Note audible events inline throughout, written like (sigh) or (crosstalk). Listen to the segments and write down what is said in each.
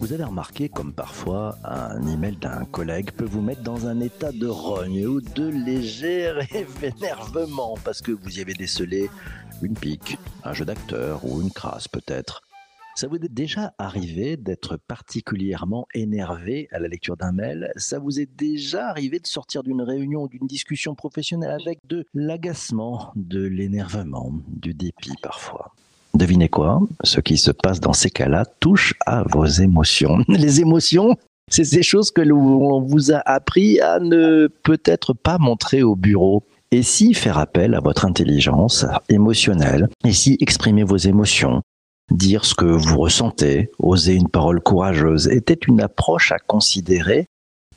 Vous avez remarqué comme parfois un email d'un collègue peut vous mettre dans un état de rogne ou de léger (laughs) énervement parce que vous y avez décelé une pique, un jeu d'acteur ou une crasse peut-être. Ça vous est déjà arrivé d'être particulièrement énervé à la lecture d'un mail? Ça vous est déjà arrivé de sortir d'une réunion ou d'une discussion professionnelle avec de l'agacement, de l'énervement, du dépit parfois? Devinez quoi? Ce qui se passe dans ces cas-là touche à vos émotions. (laughs) Les émotions, c'est ces choses que l'on vous a appris à ne peut-être pas montrer au bureau. Et si faire appel à votre intelligence émotionnelle, et si exprimer vos émotions, dire ce que vous ressentez, oser une parole courageuse, était une approche à considérer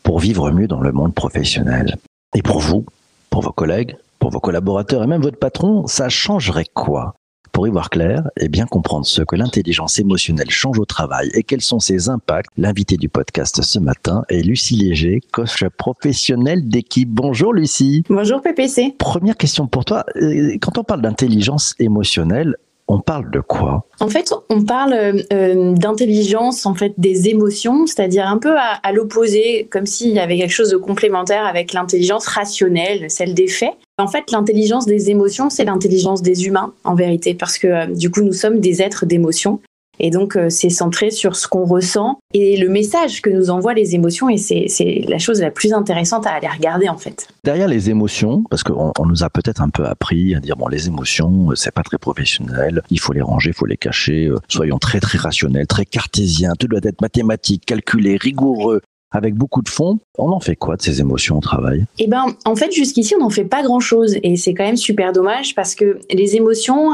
pour vivre mieux dans le monde professionnel. Et pour vous, pour vos collègues, pour vos collaborateurs et même votre patron, ça changerait quoi? Pour y voir clair et bien comprendre ce que l'intelligence émotionnelle change au travail et quels sont ses impacts, l'invité du podcast ce matin est Lucie Léger, coach professionnelle d'équipe. Bonjour Lucie. Bonjour PPC. Première question pour toi. Euh, quand on parle d'intelligence émotionnelle, on parle de quoi? En fait, on parle euh, d'intelligence, en fait, des émotions, c'est-à-dire un peu à, l'opposé, comme s'il y avait quelque chose de complémentaire avec l'intelligence rationnelle, celle des faits. En fait, l'intelligence des émotions, c'est l'intelligence des humains, en vérité, parce que euh, du coup, nous sommes des êtres d'émotions. Et donc, euh, c'est centré sur ce qu'on ressent et le message que nous envoient les émotions. Et c'est la chose la plus intéressante à aller regarder, en fait. Derrière les émotions, parce qu'on on nous a peut-être un peu appris à dire, bon, les émotions, euh, c'est pas très professionnel, il faut les ranger, il faut les cacher, euh, soyons très, très rationnels, très cartésiens, tout doit être mathématique, calculé, rigoureux, avec beaucoup de fond. On en fait quoi de ces émotions au travail? Eh ben, en fait, jusqu'ici, on n'en fait pas grand-chose, et c'est quand même super dommage parce que les émotions,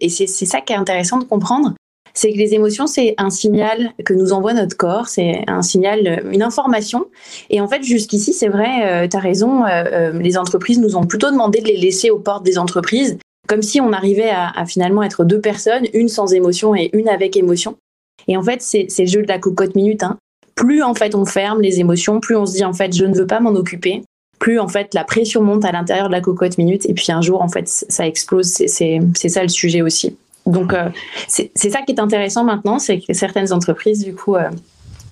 et c'est ça qui est intéressant de comprendre, c'est que les émotions, c'est un signal que nous envoie notre corps, c'est un signal, une information. Et en fait, jusqu'ici, c'est vrai, euh, tu as raison, euh, euh, les entreprises nous ont plutôt demandé de les laisser aux portes des entreprises, comme si on arrivait à, finalement être deux personnes, une sans émotion et une avec émotion. Et en fait, c'est le jeu de la cocotte minute. Hein. Plus en fait on ferme les émotions, plus on se dit en fait je ne veux pas m'en occuper, plus en fait la pression monte à l'intérieur de la cocotte minute et puis un jour en fait ça explose. C'est ça le sujet aussi. Donc euh, c'est ça qui est intéressant maintenant, c'est que certaines entreprises du coup euh,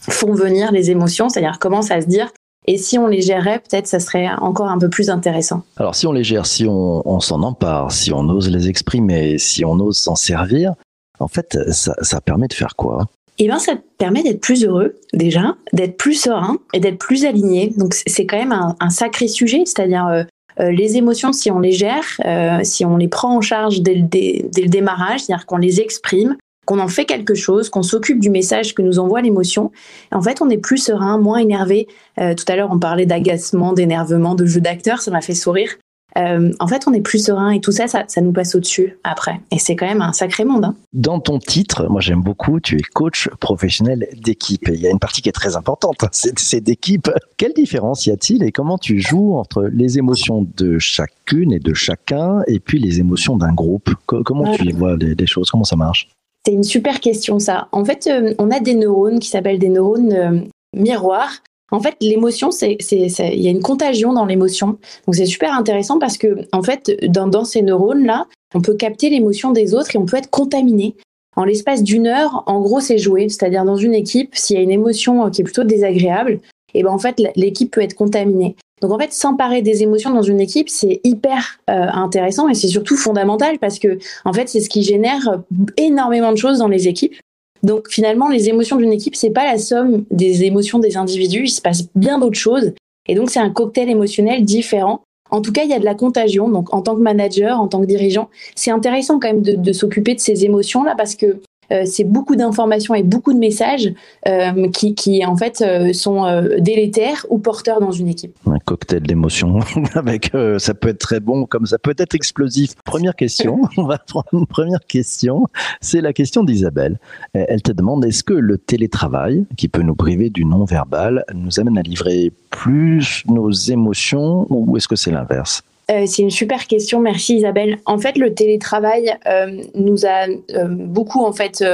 font venir les émotions, c'est-à-dire commencent à se dire et si on les gérait, peut-être ça serait encore un peu plus intéressant. Alors si on les gère, si on, s'en empare, si on ose les exprimer, si on ose s'en servir, en fait ça, permet de faire quoi? Eh bien, ça permet d'être plus heureux déjà, d'être plus serein et d'être plus aligné. Donc, c'est quand même un, un sacré sujet, c'est-à-dire euh, euh, les émotions, si on les gère, euh, si on les prend en charge dès le, démarrage, c'est-à-dire qu'on les exprime, qu'on en fait quelque chose, qu'on s'occupe du message que nous envoie l'émotion, en fait, on est plus serein, moins énervé. Euh, tout à l'heure, on parlait d'agacement, d'énervement, de jeu d'acteur, ça m'a fait sourire. Euh, en fait, on est plus serein et tout ça, ça, nous passe au-dessus après. Et c'est quand même un sacré monde. Hein. Dans ton titre, moi j'aime beaucoup, tu es coach professionnel d'équipe. Il y a une partie qui est très importante, (laughs) c'est d'équipe. Quelle différence y a-t-il et comment tu joues entre les émotions de chacune et de chacun et puis les émotions d'un groupe? Comment tu y vois les, choses? Comment ça marche? C'est une super question ça. En fait, euh, on a des neurones qui s'appellent des neurones euh, miroirs en fait, l'émotion, c'est, il y a une contagion dans l'émotion. Donc c'est super intéressant parce que, en fait, dans, dans ces neurones-là, on peut capter l'émotion des autres et on peut être contaminé. En l'espace d'une heure, en gros, c'est joué. C'est-à-dire dans une équipe, s'il y a une émotion euh, qui est plutôt désagréable, et eh ben en fait, l'équipe peut être contaminée. Donc en fait, s'emparer des émotions dans une équipe, c'est hyper euh, intéressant et c'est surtout fondamental parce que en fait, c'est ce qui génère énormément de choses dans les équipes. Donc finalement, les émotions d'une équipe, c'est pas la somme des émotions des individus, il se passe bien d'autres choses. Et donc c'est un cocktail émotionnel différent. En tout cas, il y a de la contagion. Donc en tant que manager, en tant que dirigeant, c'est intéressant quand même de, de s'occuper de ces émotions-là parce que c'est beaucoup d'informations et beaucoup de messages euh, qui, qui, en fait, euh, sont délétères ou porteurs dans une équipe. Un cocktail d'émotions, (laughs) avec ça peut être très bon comme ça peut être explosif. Première question, (laughs) on va prendre une première question. C'est la question d'Isabelle. Elle te demande est-ce que le télétravail, qui peut nous priver du non-verbal, nous amène à livrer plus nos émotions ou est-ce que c'est l'inverse? Euh, c'est une super question, merci Isabelle. En fait, le télétravail euh, nous a euh, beaucoup en fait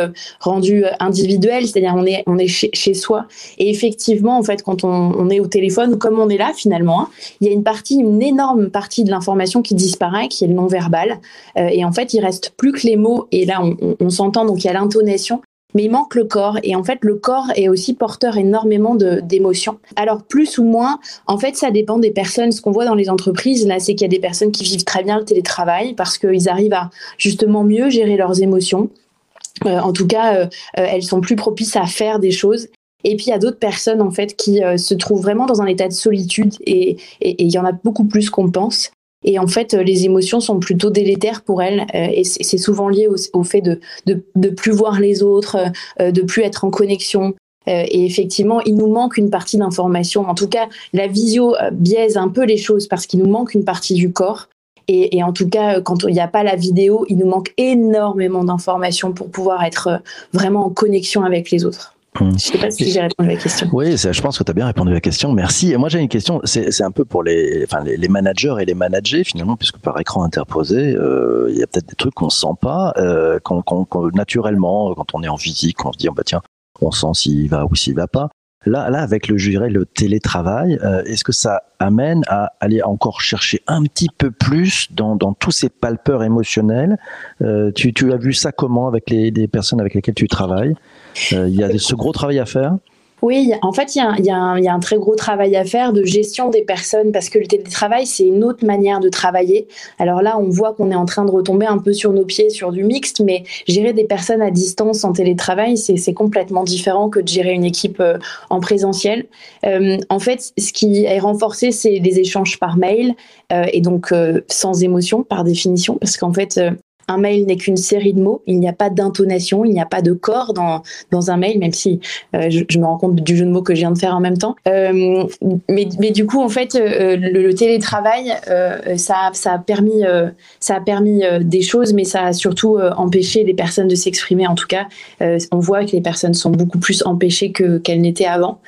rendu individuels, c'est-à-dire on est chez, soi. Et effectivement, en fait, quand on, est au téléphone, comme on est là finalement, hein, il y a une partie, une énorme partie de l'information qui disparaît, qui est le non verbal. et en fait, il reste plus que les mots. Et là, on s'entend, donc il y a l'intonation mais il manque le corps. Et en fait, le corps est aussi porteur énormément d'émotions. Alors, plus ou moins, en fait, ça dépend des personnes. Ce qu'on voit dans les entreprises, là, c'est qu'il y a des personnes qui vivent très bien le télétravail parce qu'ils arrivent à justement mieux gérer leurs émotions. Euh, en tout cas, euh, euh, elles sont plus propices à faire des choses. Et puis il y a d'autres personnes en fait qui se trouvent vraiment dans un état de solitude et il y en a beaucoup plus qu'on pense. Et en fait, les émotions sont plutôt délétères pour elles. Euh, et c'est souvent lié au, fait de, de, plus voir les autres, euh, de plus être en connexion. Euh, et effectivement, il nous manque une partie d'information. En tout cas, la visio biaise un peu les choses parce qu'il nous manque une partie du corps. Et, en tout cas, quand il n'y a pas la vidéo, il nous manque énormément d'informations pour pouvoir être vraiment en connexion avec les autres. Je ne sais pas si j'ai répondu à la question. Oui, je pense que tu as bien répondu à la question. Merci. Et moi, j'ai une question. C'est un peu pour les, enfin, les, managers et les managers, finalement, puisque par écran interposé, euh, il y a peut-être des trucs qu'on ne sent pas, euh, naturellement, quand on est en physique, on se dit, oh, bah, tiens, on sent s'il va ou s'il va pas. Là, là, avec le, je le télétravail, euh, est-ce que ça amène à aller encore chercher un petit peu plus dans, dans tous ces palpeurs émotionnels? Euh, tu, tu, as vu ça comment avec les, les personnes avec lesquelles tu travailles? Il y a ce gros travail à faire oui, en fait, il y, a, un très gros travail à faire de gestion des personnes parce que le télétravail, c'est une autre manière de travailler. Alors là, on voit qu'on est en train de retomber un peu sur nos pieds sur du mixte, mais gérer des personnes à distance en télétravail, c'est complètement différent que de gérer une équipe euh, en présentiel. Euh, en fait, ce qui est renforcé, c'est les échanges par mail euh, et donc sans émotion par définition, parce qu'en fait, un mail n'est qu'une série de mots, il n'y a pas d'intonation, il n'y a pas de corps dans, dans un mail, même si euh, je, me rends compte du jeu de mots que je viens de faire en même temps. Euh, mais, mais, du coup, en fait, euh, le, télétravail, ça, ça, a permis, ça a permis des choses, mais ça a surtout empêché les personnes de s'exprimer. En tout cas, on voit que les personnes sont beaucoup plus empêchées que, qu'elles n'étaient avant.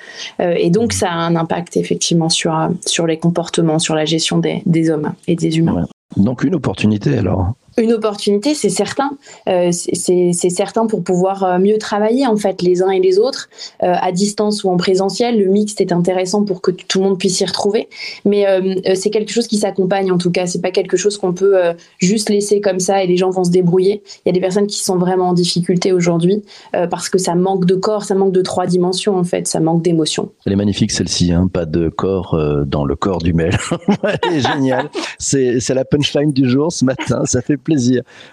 et donc, ça a un impact effectivement sur, sur les comportements, sur la gestion des, des hommes et des humains. Donc, une opportunité alors une opportunité, c'est certain. Euh, c'est certain pour pouvoir euh, mieux travailler en fait les uns et les autres euh, à distance ou en présentiel. Le mixte est intéressant pour que tout le monde puisse s'y retrouver, mais c'est quelque chose qui s'accompagne en tout cas. C'est pas quelque chose qu'on peut juste laisser comme ça et les gens vont se débrouiller. Il y a des personnes qui sont vraiment en difficulté aujourd'hui parce que ça manque de corps, ça manque de trois dimensions en fait, ça manque d'émotion. Elle est magnifique celle-ci, hein pas de corps dans le corps du mail. (laughs) Elle est géniale. C'est la punchline du jour ce matin. Ça fait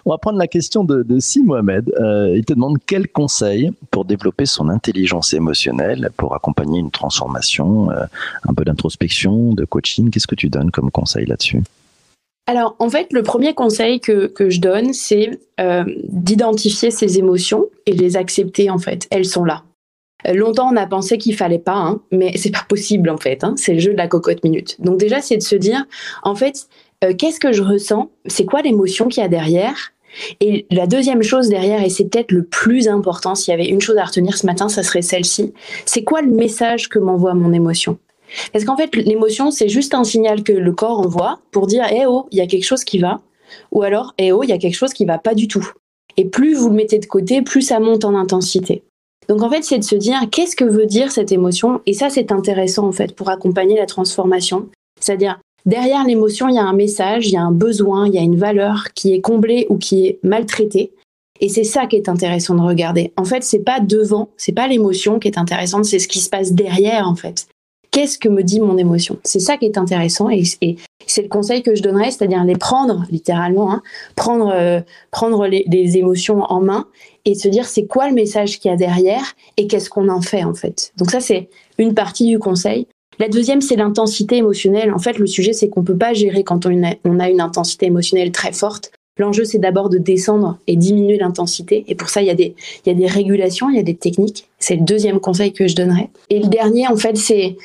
On va prendre la question de, Si Mohamed. Euh, il te demande quel conseil pour développer son intelligence émotionnelle, pour accompagner une transformation, euh, un peu d'introspection, de coaching. Qu'est-ce que tu donnes comme conseil là-dessus? Alors, en fait, le premier conseil que, je donne, c'est euh, d'identifier ses émotions et de les accepter, en fait. Elles sont là. Longtemps, on a pensé qu'il fallait pas, hein, mais c'est pas possible, en fait. Hein. c'est le jeu de la cocotte minute. Donc, déjà, c'est de se dire, en fait, euh, qu'est-ce que je ressens, c'est quoi l'émotion qu'il y a derrière? Et la deuxième chose derrière, et c'est peut-être le plus important, s'il y avait une chose à retenir ce matin, ça serait celle-ci, c'est quoi le message que m'envoie mon émotion? Parce qu'en fait, l'émotion, c'est juste un signal que le corps envoie pour dire, eh oh, il y a quelque chose qui va, ou alors, eh oh, il y a quelque chose qui va pas du tout. Et plus vous le mettez de côté, plus ça monte en intensité. Donc en fait, c'est de se dire qu'est-ce que veut dire cette émotion? Et ça, c'est intéressant en fait pour accompagner la transformation. C'est-à-dire Derrière l'émotion, il y a un message, il y a un besoin, il y a une valeur qui est comblée ou qui est maltraitée. Et c'est ça qui est intéressant de regarder. En fait, c'est pas devant, c'est pas l'émotion qui est intéressante, c'est ce qui se passe derrière, en fait. Qu'est-ce que me dit mon émotion? C'est ça qui est intéressant et, c'est le conseil que je donnerais, c'est-à-dire les prendre littéralement, hein, prendre, euh, prendre les, les, émotions en main et se dire c'est quoi le message qu'il y a derrière et qu'est-ce qu'on en fait en fait. Donc ça c'est une partie du conseil. La deuxième, c'est l'intensité émotionnelle. En fait, le sujet, c'est qu'on ne peut pas gérer quand on a une intensité émotionnelle très forte. L'enjeu, c'est d'abord de descendre et diminuer l'intensité. Et pour ça, il y, a des, il y a des régulations, il y a des techniques. C'est le deuxième conseil que je donnerais. Et le dernier, en fait, c'est,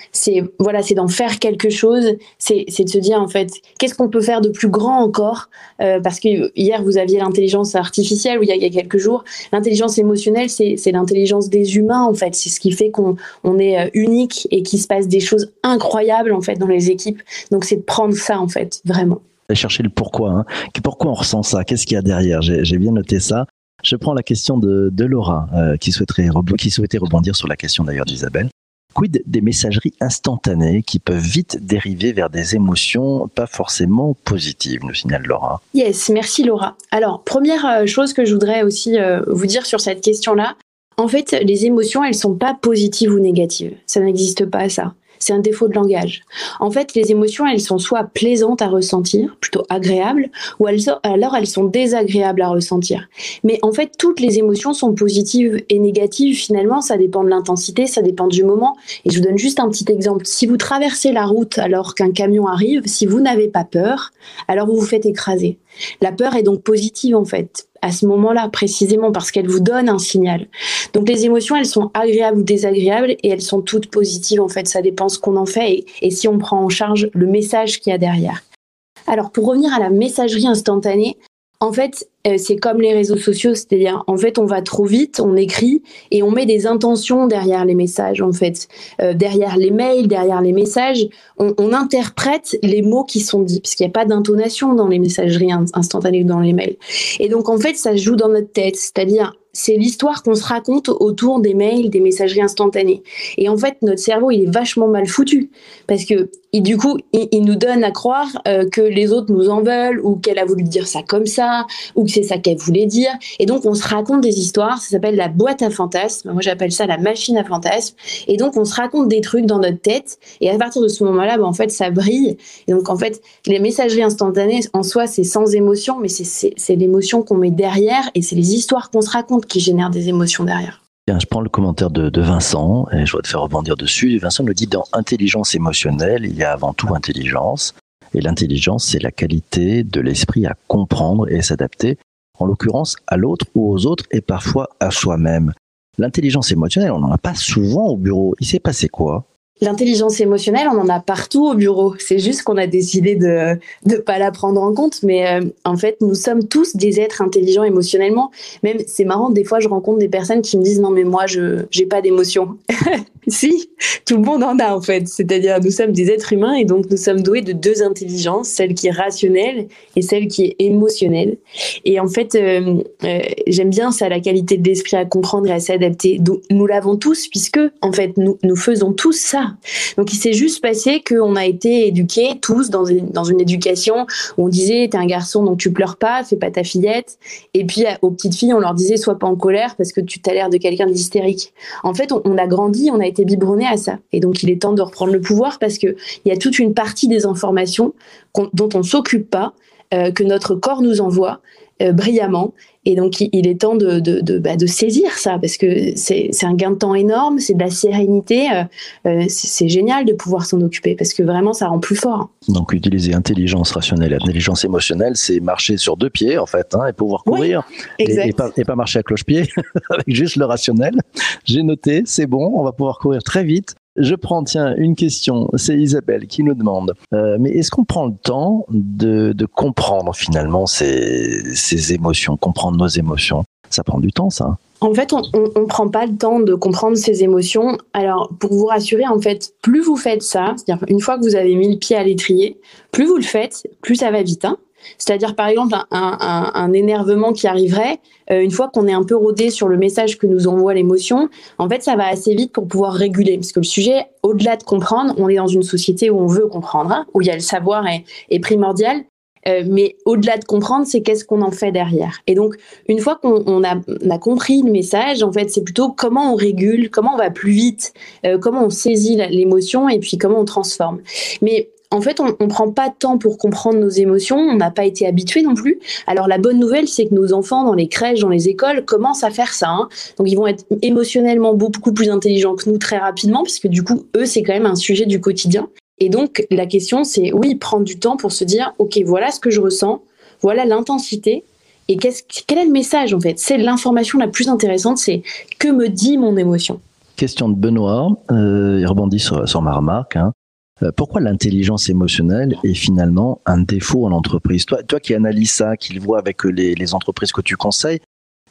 voilà, c'est d'en faire quelque chose. C'est, de se dire, en fait, qu'est-ce qu'on peut faire de plus grand encore? Euh, Parce que hier, vous aviez l'intelligence artificielle, ou il y a, quelques jours. L'intelligence émotionnelle, c'est, c'est l'intelligence des humains, en fait. C'est ce qui fait qu'on on est euh, unique et qu'il se passe des choses incroyables, en fait, dans les équipes. Donc, c'est de prendre ça, en fait, vraiment. Chercher le pourquoi. Hein. Pourquoi on ressent ça? Qu'est-ce qu'il y a derrière? J'ai bien noté ça. Je prends la question de, Laura, euh, qui, souhaiterait, qui souhaitait rebondir sur la question d'ailleurs d'Isabelle. Quid des messageries instantanées qui peuvent vite dériver vers des émotions pas forcément positives, nous signale Laura. Yes, merci Laura. Alors, première euh, chose que je voudrais aussi euh, vous dire sur cette question-là, en fait, les émotions, elles sont pas positives ou négatives. Ça n'existe pas ça c'est un défaut de langage. En fait, les émotions, elles sont soit plaisantes à ressentir, plutôt agréables, ou alors elles sont désagréables à ressentir. Mais en fait, toutes les émotions sont positives et négatives. Finalement, ça dépend de l'intensité, ça dépend du moment. Et je vous donne juste un petit exemple. Si vous traversez la route alors qu'un camion arrive, si vous n'avez pas peur, alors vous vous faites écraser. La peur est donc positive en fait à ce moment-là précisément parce qu'elle vous donne un signal. Donc les émotions, elles sont agréables ou désagréables et elles sont toutes positives en fait. Ça dépend ce qu'on en fait et, si on prend en charge le message qu'il y a derrière. Alors pour revenir à la messagerie instantanée, en fait, c'est comme les réseaux sociaux, c'est-à-dire en fait on va trop vite, on écrit et on met des intentions derrière les messages en fait, euh, derrière les mails, derrière les messages, on, interprète les mots qui sont dits parce qu'il n'y a pas d'intonation dans les messageries instantanées ou dans les mails. Et donc en fait ça se joue dans notre tête, c'est-à-dire c'est l'histoire qu'on se raconte autour des mails, des messageries instantanées. Et en fait, notre cerveau, il est vachement mal foutu parce que du coup, il, nous donne à croire euh, que les autres nous en veulent ou qu'elle a voulu dire ça comme ça ou c'est ça qu'elle voulait dire. Et donc, on se raconte des histoires. Ça s'appelle la boîte à fantasmes. Moi, j'appelle ça la machine à fantasmes. Et donc, on se raconte des trucs dans notre tête. Et à partir de ce moment-là, ben, en fait, ça brille. Et donc, en fait, les messageries instantanées, en soi, c'est sans émotion, mais c'est l'émotion qu'on met derrière et c'est les histoires qu'on se raconte qui génère des émotions derrière. je prends le commentaire de, Vincent et je vais te faire rebondir dessus. Vincent nous dit dans intelligence émotionnelle, il y a avant tout intelligence. Et l'intelligence, c'est la qualité de l'esprit à comprendre et s'adapter, en l'occurrence à l'autre ou aux autres et parfois à soi-même. L'intelligence émotionnelle, on n'en a pas souvent au bureau. Il s'est passé quoi? L'intelligence émotionnelle, on en a partout au bureau. C'est juste qu'on a décidé de ne pas la prendre en compte. Mais euh, en fait, nous sommes tous des êtres intelligents émotionnellement. Même, c'est marrant, des fois, je rencontre des personnes qui me disent non, mais moi, je n'ai pas d'émotion. (laughs) si, tout le monde en a en fait. C'est-à-dire, nous sommes des êtres humains et donc nous sommes doués de deux intelligences, celle qui est rationnelle et celle qui est émotionnelle. Et en fait, euh, euh, j'aime bien ça, la qualité de l'esprit à comprendre et à s'adapter. Nous l'avons tous puisque, en fait, nous, nous faisons tous ça donc il s'est juste passé qu'on a été éduqués tous dans une, dans une éducation où on disait t'es un garçon donc tu pleures pas, fais pas ta fillette. Et puis aux petites filles on leur disait sois pas en colère parce que tu as l'air de quelqu'un d'hystérique. En fait on, a grandi, on a été biberonné à ça. Et donc il est temps de reprendre le pouvoir parce que il y a toute une partie des informations dont on s'occupe pas, que notre corps nous envoie euh, brillamment. Et donc, il est temps de, de, bah, de, saisir ça, parce que c'est un gain de temps énorme, c'est de la sérénité. Euh, euh, c'est génial de pouvoir s'en occuper, parce que vraiment, ça rend plus fort. Donc, utiliser intelligence rationnelle intelligence émotionnelle, c'est marcher sur deux pieds, en fait, hein, et pouvoir courir. et, pas, et, pas, marcher à cloche-pied, (laughs) avec juste le rationnel. J'ai noté, c'est bon, on va pouvoir courir très vite je prends, tiens, une question. C'est Isabelle qui nous demande. Euh, mais est-ce qu'on prend le temps de, comprendre finalement ces, émotions, comprendre nos émotions? Ça prend du temps, ça. En fait, on ne prend pas le temps de comprendre ces émotions. Alors, pour vous rassurer, en fait, plus vous faites ça, c'est-à-dire une fois que vous avez mis le pied à l'étrier, plus vous le faites, plus ça va vite. Hein. C'est-à-dire, par exemple, un, énervement qui arriverait, euh, une fois qu'on est un peu rodé sur le message que nous envoie l'émotion, en fait, ça va assez vite pour pouvoir réguler. Parce que le sujet, au-delà de comprendre, on est dans une société où on veut comprendre, hein, où il y a le savoir est, primordial. Euh, mais au-delà de comprendre, c'est qu'est-ce qu'on en fait derrière. Et donc, une fois qu'on a, compris le message, en fait, c'est plutôt comment on régule, comment on va plus vite, euh, comment on saisit l'émotion et puis comment on transforme. Mais en fait, on ne prend pas de temps pour comprendre nos émotions, on n'a pas été habitué non plus. Alors la bonne nouvelle, c'est que nos enfants dans les crèches, dans les écoles, commencent à faire ça. Hein. Donc ils vont être émotionnellement beaucoup plus intelligents que nous très rapidement, puisque du coup, eux, c'est quand même un sujet du quotidien. Et donc la question, c'est oui, prendre du temps pour se dire, ok, voilà ce que je ressens, voilà l'intensité, et quel est le message en fait? C'est l'information la plus intéressante, c'est que me dit mon émotion? Question de Benoît, euh, il rebondit sur, ma remarque. Hein. Euh, pourquoi l'intelligence émotionnelle est finalement un défaut en entreprise? Toi, toi qui analyses ça, qui le vois avec les, les entreprises que tu conseilles,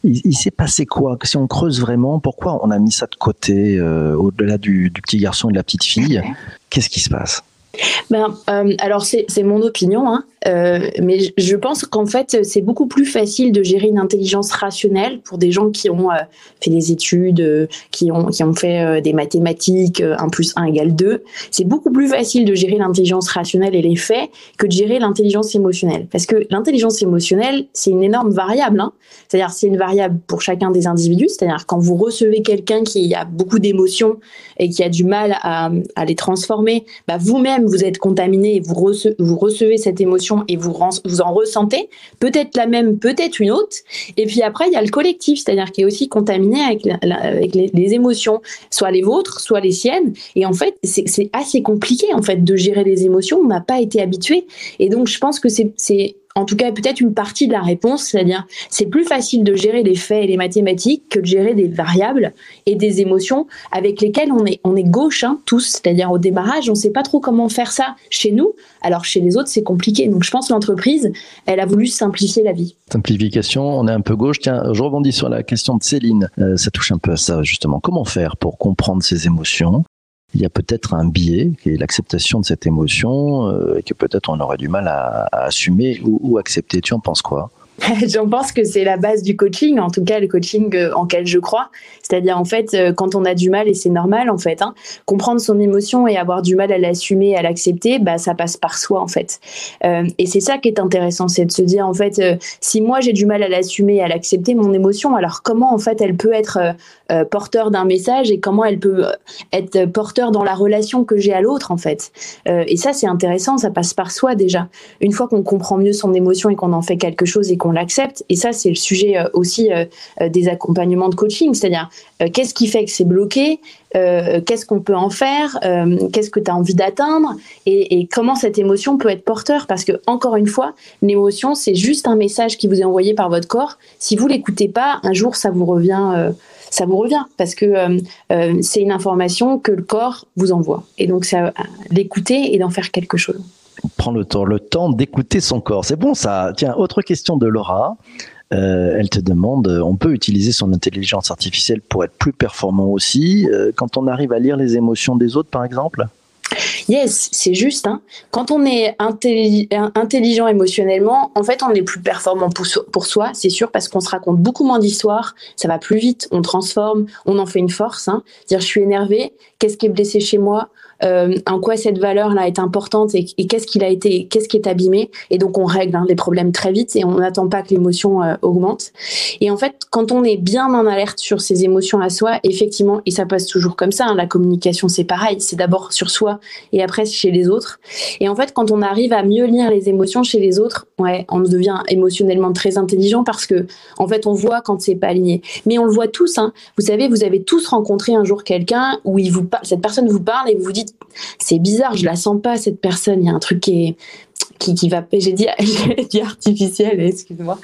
il, s'est passé quoi? Si on creuse vraiment, pourquoi on a mis ça de côté, euh, au-delà du, du, petit garçon et de la petite fille? Qu'est-ce qui se passe? Ben, euh, alors c'est mon opinion, hein, euh, mais je pense qu'en fait c'est beaucoup plus facile de gérer une intelligence rationnelle pour des gens qui ont euh, fait des études, qui ont qui ont fait des mathématiques, 1 plus 1 égale 2. C'est beaucoup plus facile de gérer l'intelligence rationnelle et les faits que de gérer l'intelligence émotionnelle, parce que l'intelligence émotionnelle c'est une énorme variable. Hein. C'est-à-dire c'est une variable pour chacun des individus. C'est-à-dire quand vous recevez quelqu'un qui a beaucoup d'émotions et qui a du mal à, à les transformer, bah, vous-même vous êtes contaminé et vous, recevez, cette émotion et vous, vous en ressentez, peut-être la même, peut-être une autre. Et puis après, il y a le collectif, c'est-à-dire qui est aussi contaminé avec, les, émotions, soit les vôtres, soit les siennes. Et en fait, c'est assez compliqué en fait de gérer les émotions. On n'a pas été habitué. Et donc, je pense que c'est en tout cas peut-être une partie de la réponse, c'est-à-dire c'est plus facile de gérer les faits et les mathématiques que de gérer des variables et des émotions avec lesquelles on est, on est gauche hein, tous, c'est-à-dire au démarrage, on ne sait pas trop comment faire ça chez nous, alors chez les autres c'est compliqué. Donc je pense que l'entreprise, elle a voulu simplifier la vie. Simplification, on est un peu gauche. Tiens, je rebondis sur la question de Céline, euh, ça touche un peu à ça justement. Comment faire pour comprendre ces émotions? Il y a peut-être un biais qui est l'acceptation de cette émotion euh, et que peut-être on aurait du mal à, assumer ou, ou accepter. Tu en penses quoi? (laughs) J'en pense que c'est la base du coaching, en tout cas le coaching euh, en quel je crois. C'est-à-dire en fait, euh, quand on a du mal, et c'est normal en fait, hein, comprendre son émotion et avoir du mal à l'assumer, à l'accepter, bah, ça passe par soi en fait. Euh, et c'est ça qui est intéressant, c'est de se dire en fait, si moi j'ai du mal à l'assumer, à l'accepter, mon émotion, alors comment en fait elle peut être porteur d'un message et comment elle peut être porteur dans la relation que j'ai à l'autre en fait. et ça c'est intéressant, ça passe par soi déjà. Une fois qu'on comprend mieux son émotion et qu'on en fait quelque chose et qu'on l'accepte. Et ça, c'est le sujet euh, aussi euh, euh, des accompagnements de coaching, c'est-à-dire qu'est-ce qui fait que c'est bloqué, qu'est-ce qu'on peut en faire, qu'est-ce que tu as envie d'atteindre et, comment cette émotion peut être porteur. Parce que, encore une fois, l'émotion, c'est juste un message qui vous est envoyé par votre corps. Si vous l'écoutez pas, un jour, ça vous revient. ça vous revient parce que c'est une information que le corps vous envoie. Et donc, ça, l'écouter et d'en faire quelque chose prend le temps, le temps d'écouter son corps. C'est bon ça. Tiens, autre question de Laura. Euh, elle te demande, on peut utiliser son intelligence artificielle pour être plus performant aussi euh, quand on arrive à lire les émotions des autres, par exemple? Yes, c'est juste. Hein. Quand on est intelligent émotionnellement, en fait, on est plus performant pour, soi, c'est sûr, parce qu'on se raconte beaucoup moins d'histoires, ça va plus vite, on transforme, on en fait une force. Hein. Dire je suis énervé, qu'est-ce qui est blessé chez moi? Euh, en quoi cette valeur-là est importante et, qu'est-ce qu'il a été, qu'est-ce qui est abîmé. Et donc on règle hein, les problèmes très vite et on n'attend pas que l'émotion euh, augmente. Et en fait, quand on est bien en alerte sur ses émotions à soi, effectivement, et ça passe toujours comme ça, hein, la communication c'est pareil, c'est d'abord sur soi et après chez les autres. Et en fait, quand on arrive à mieux lire les émotions chez les autres, ouais, on devient émotionnellement très intelligent parce que en fait, on voit quand c'est pas aligné. Mais on le voit tous. Hein. Vous savez, vous avez tous rencontré un jour quelqu'un où il vous cette personne vous parle et vous vous dites c'est bizarre, je la sens pas cette personne. Il y a un truc qui est qui, qui va, j'ai dit, (laughs) dit artificiel, excuse-moi.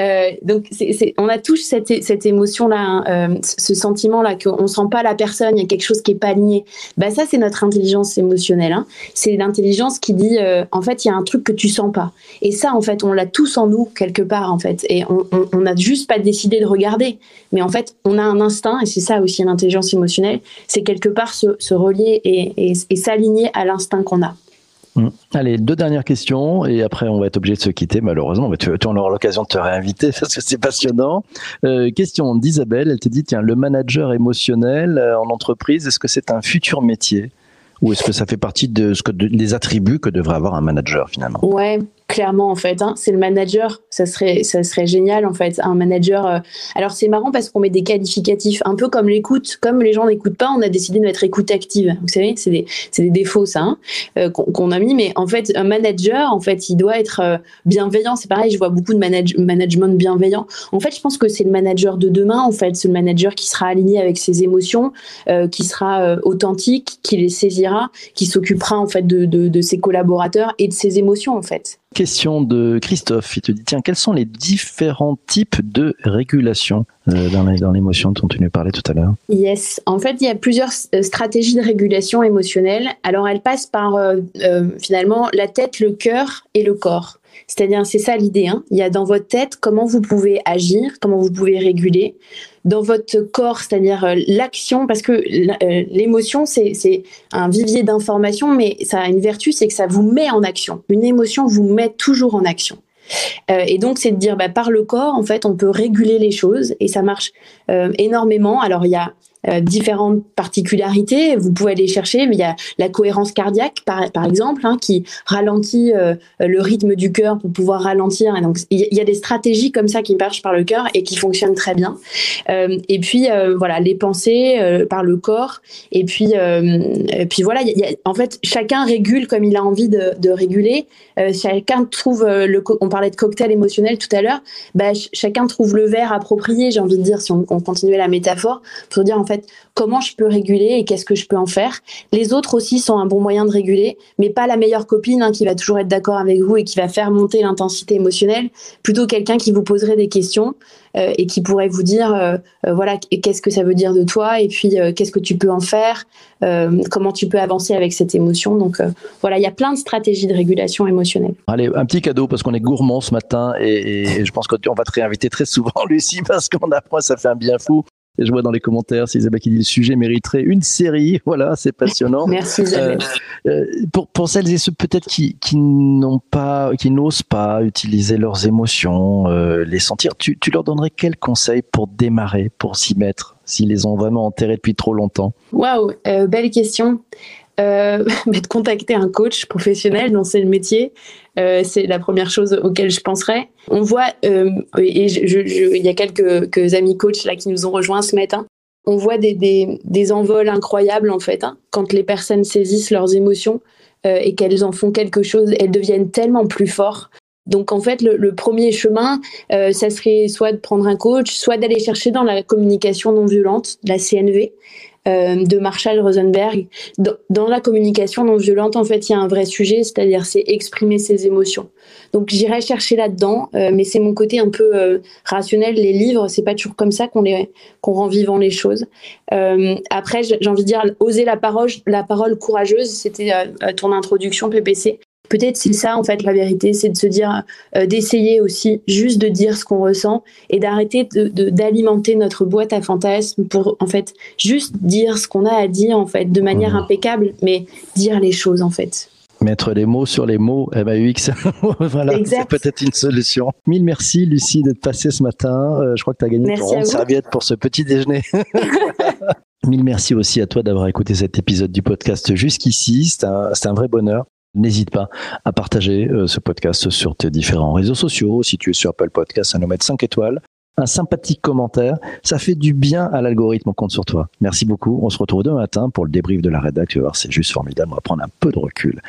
Euh, donc, c'est, on a tous cette, cette émotion-là, hein, euh, ce sentiment-là qu'on sent pas la personne, il y a quelque chose qui est pas aligné. Bah ça, c'est notre intelligence émotionnelle. Hein. C'est l'intelligence qui dit, euh, en fait, il y a un truc que tu sens pas. Et ça, en fait, on l'a tous en nous quelque part, en fait. Et on n'a juste pas décidé de regarder. Mais en fait, on a un instinct, et c'est ça aussi l'intelligence émotionnelle, c'est quelque part se, se relier et, et s'aligner à l'instinct qu'on a. Mm. Allez, deux dernières questions et après on va être obligé de se quitter malheureusement. Mais tu, tu auras l'occasion de te réinviter (laughs) parce que c'est passionnant. Euh, question d'Isabelle, elle te dit tiens, le manager émotionnel euh, en entreprise, est-ce que c'est un futur métier? Ou est-ce que ça fait partie de ce que des attributs que devrait avoir un manager finalement? Ouais, clairement en fait. Hein, c'est le manager, ça serait, ça serait génial en fait. Un manager. Euh, alors c'est marrant parce qu'on met des qualificatifs, un peu comme l'écoute. Comme les gens n'écoutent pas, on a décidé de mettre écoute active. Vous savez, c'est des, des, défauts ça hein, euh, qu'on a mis. Mais en fait, un manager, en fait, il doit être euh, bienveillant. C'est pareil, je vois beaucoup de manage management bienveillant. En fait, je pense que c'est le manager de demain. En fait, c'est le manager qui sera aligné avec ses émotions, qui sera authentique, qui les saisira, qui s'occupera en fait de, de, de ses collaborateurs et de ses émotions en fait. Question de Christophe. Il te dit tiens, quels sont les différents types de régulation euh, dans l'émotion dont tu nous parlais tout à l'heure? Yes. En fait, il y a plusieurs euh, stratégies de régulation émotionnelle. Alors, elles passent par euh, finalement la tête, le cœur et le corps. C'est-à-dire, c'est ça l'idée. Hein. Il y a dans votre tête comment vous pouvez agir, comment vous pouvez réguler. Dans votre corps, c'est-à-dire euh, l'action, parce que euh, l'émotion, c'est un vivier d'informations, mais ça a une vertu, c'est que ça vous met en action. Une émotion vous met toujours en action. Euh, et donc, c'est de dire, bah, par le corps, en fait, on peut réguler les choses et ça marche énormément. Alors, il y a euh, différentes particularités. Vous pouvez aller chercher, mais il y a la cohérence cardiaque, par, par exemple, hein, qui ralentit euh, le rythme du cœur pour pouvoir ralentir. Donc, il y a des stratégies comme ça qui marchent par le cœur et qui fonctionnent très bien. Euh, et puis, voilà, les pensées par le corps. Et puis, puis voilà, en fait, chacun régule comme il a envie de, de réguler. chacun trouve, le, on parlait de cocktail émotionnel tout à l'heure, bah, chacun trouve le verre approprié, j'ai envie de dire, si on, on continuait la métaphore, pour dire en fait comment je peux réguler et qu'est-ce que je peux en faire. Les autres aussi sont un bon moyen de réguler, mais pas la meilleure copine hein, qui va toujours être d'accord avec vous et qui va faire monter l'intensité émotionnelle, plutôt quelqu'un qui vous poserait des questions euh, et qui pourrait vous dire euh, euh, voilà qu'est-ce que ça veut dire de toi et puis qu'est-ce que tu peux en faire, comment tu peux avancer avec cette émotion. Donc voilà, il y a plein de stratégies de régulation émotionnelle. Allez, un petit cadeau parce qu'on est gourmand ce matin et, je pense qu'on va te réinviter très souvent, (laughs) Lucie, parce qu'on apprend, ça fait un bien fou je vois dans les commentaires, si Isabelle qui dit le sujet mériterait une série. (laughs) Voilà, c'est passionnant. Merci Isabelle. Euh, euh, pour, pour celles et ceux peut-être qui, qui n'ont pas, qui n'osent pas utiliser leurs émotions, euh, les sentir, tu, tu leur donnerais quel conseil pour démarrer, pour s'y mettre, s'ils les ont vraiment enterrés depuis trop longtemps? Waouh, belle question. Euh, (laughs) de contacter un coach professionnel dont c'est le métier. Euh, c'est la première chose auquel je penserais. On voit, euh, et il y a quelques, amis coachs là qui nous ont rejoints ce matin, on voit des, des, envols incroyables en fait. Hein. quand les personnes saisissent leurs émotions et qu'elles en font quelque chose, elles deviennent tellement plus fortes. Donc en fait, le, le premier chemin, ça serait soit de prendre un coach, soit d'aller chercher dans la communication non violente, la CNV, euh, de Marshall Rosenberg. Dans, la communication non violente, en fait, il y a un vrai sujet, c'est-à-dire c'est exprimer ses émotions. Donc j'irai chercher là-dedans, euh, mais c'est mon côté un peu euh, rationnel. Les livres, c'est pas toujours comme ça qu'on les qu'on rend vivant les choses. après, j'ai envie de dire oser la parole, la parole courageuse. C'était ton introduction PPC. Peut-être c'est ça en fait la vérité, c'est de se dire, euh, d'essayer aussi juste de dire ce qu'on ressent et d'arrêter d'alimenter de, notre boîte à fantasmes pour en fait juste dire ce qu'on a à dire en fait de manière mmh. impeccable, mais dire les choses en fait. Mettre les mots sur les mots, MAUX, (laughs) voilà, c'est peut-être une solution. Mille merci Lucie d'être passée ce matin. Euh, je crois que tu as gagné ton serviette pour ce petit déjeuner. (laughs) Mille merci aussi à toi d'avoir écouté cet épisode du podcast jusqu'ici. C'est un, un, vrai bonheur. N'hésite pas à partager euh, ce podcast sur tes différents réseaux sociaux. Si tu es sur Apple Podcast, à nous mettre 5 étoiles. Un sympathique commentaire, ça fait du bien à l'algorithme, on compte sur toi. Merci beaucoup. On se retrouve demain matin pour le débrief de la rédac. Tu vas voir, c'est juste formidable. On va prendre un peu de recul.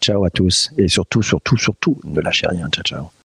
ciao à tous. Et surtout, surtout, surtout, ne lâchez rien. Ciao, ciao.